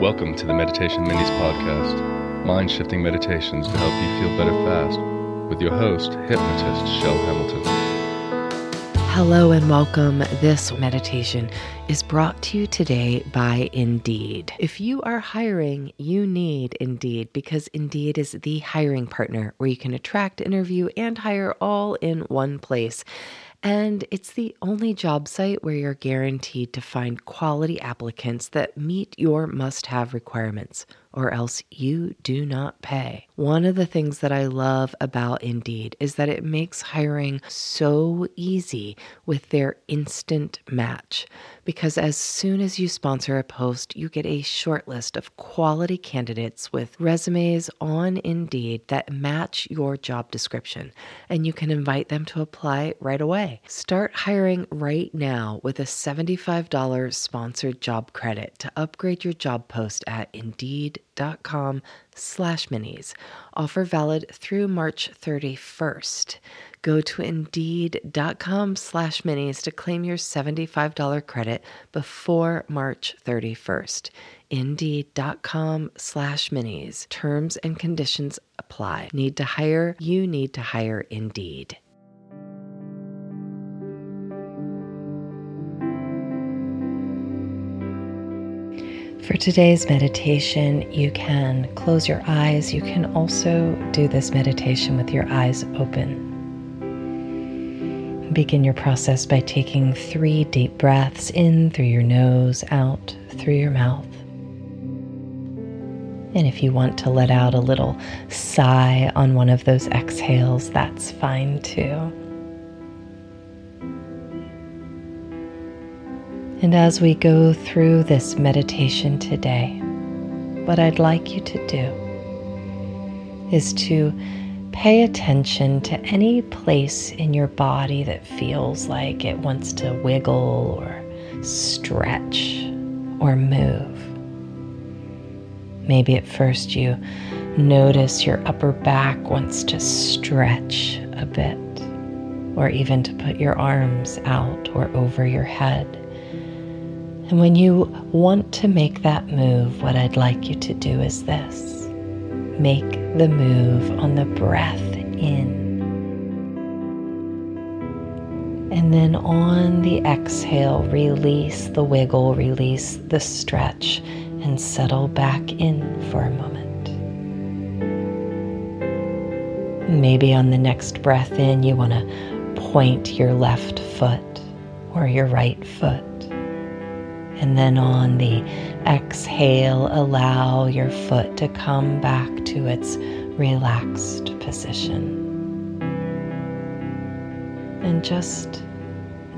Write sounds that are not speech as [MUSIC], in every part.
Welcome to the Meditation Minis podcast, mind shifting meditations to help you feel better fast, with your host, hypnotist Chel Hamilton. Hello and welcome. This meditation is brought to you today by Indeed. If you are hiring, you need Indeed because Indeed is the hiring partner where you can attract, interview, and hire all in one place. And it's the only job site where you're guaranteed to find quality applicants that meet your must have requirements, or else you do not pay. One of the things that I love about Indeed is that it makes hiring so easy with their instant match. Because as soon as you sponsor a post, you get a short list of quality candidates with resumes on Indeed that match your job description, and you can invite them to apply right away. Start hiring right now with a $75 sponsored job credit to upgrade your job post at Indeed.com slash minis. Offer valid through March 31st. Go to Indeed.com slash minis to claim your $75 credit before March 31st. Indeed.com slash minis. Terms and conditions apply. Need to hire? You need to hire Indeed. For today's meditation, you can close your eyes. You can also do this meditation with your eyes open. Begin your process by taking three deep breaths in through your nose, out through your mouth. And if you want to let out a little sigh on one of those exhales, that's fine too. And as we go through this meditation today, what I'd like you to do is to pay attention to any place in your body that feels like it wants to wiggle or stretch or move. Maybe at first you notice your upper back wants to stretch a bit, or even to put your arms out or over your head. And when you want to make that move, what I'd like you to do is this make the move on the breath in. And then on the exhale, release the wiggle, release the stretch, and settle back in for a moment. Maybe on the next breath in, you want to point your left foot or your right foot and then on the exhale, allow your foot to come back to its relaxed position. And just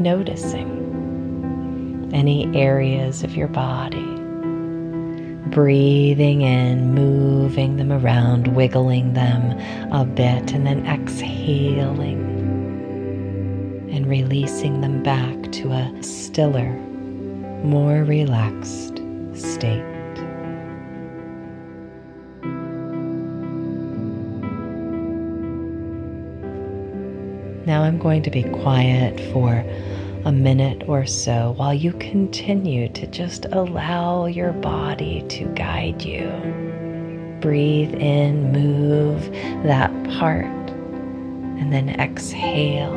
noticing any areas of your body. Breathing in, moving them around, wiggling them a bit, and then exhaling and releasing them back to a stiller more relaxed state. Now I'm going to be quiet for a minute or so while you continue to just allow your body to guide you. Breathe in, move that part, and then exhale,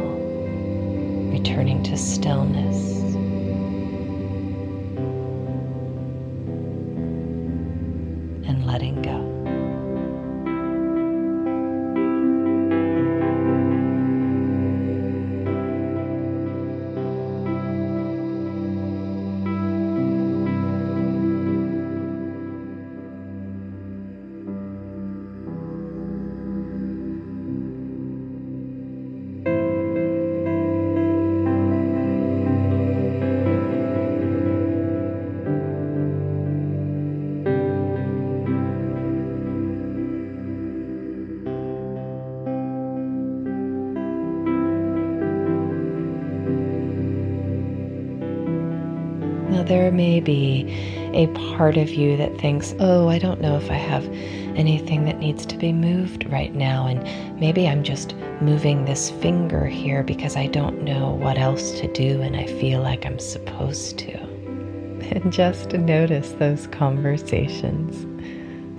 returning to stillness. There may be a part of you that thinks, oh, I don't know if I have anything that needs to be moved right now. And maybe I'm just moving this finger here because I don't know what else to do and I feel like I'm supposed to. [LAUGHS] and just notice those conversations.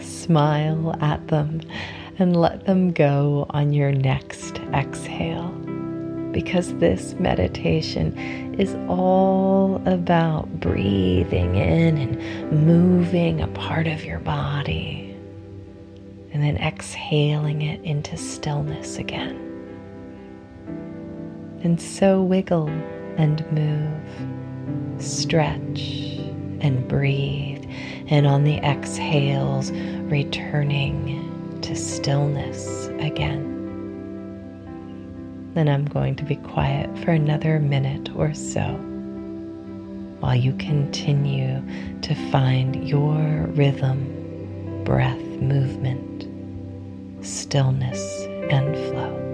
Smile at them and let them go on your next exhale. Because this meditation is all about breathing in and moving a part of your body, and then exhaling it into stillness again. And so wiggle and move, stretch and breathe, and on the exhales, returning to stillness again. Then I'm going to be quiet for another minute or so while you continue to find your rhythm, breath, movement, stillness, and flow.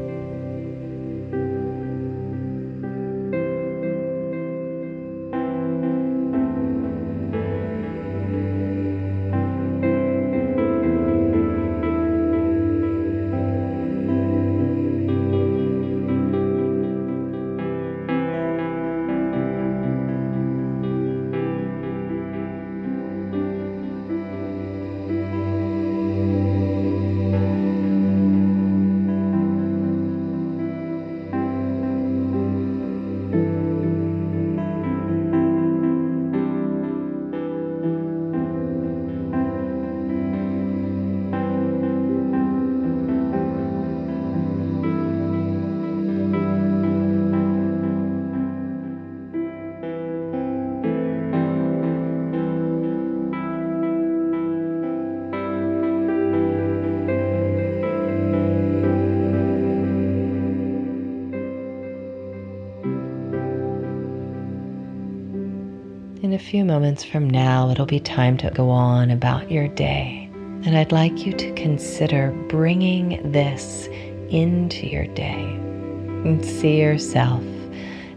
Few moments from now, it'll be time to go on about your day. And I'd like you to consider bringing this into your day. And see yourself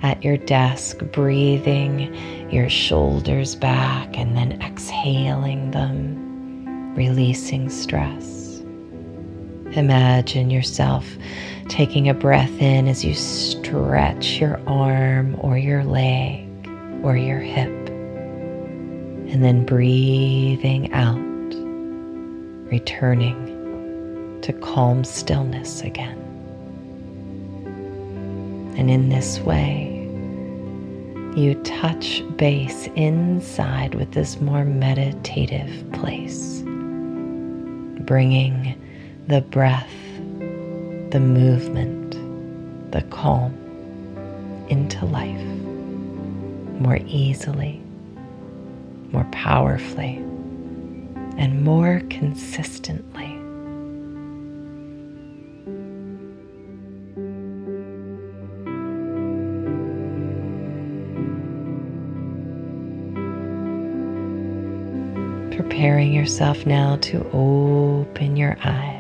at your desk, breathing your shoulders back and then exhaling them, releasing stress. Imagine yourself taking a breath in as you stretch your arm or your leg or your hip and then breathing out, returning to calm stillness again. And in this way, you touch base inside with this more meditative place, bringing the breath, the movement, the calm into life more easily more powerfully, and more consistently. Preparing yourself now to open your eyes.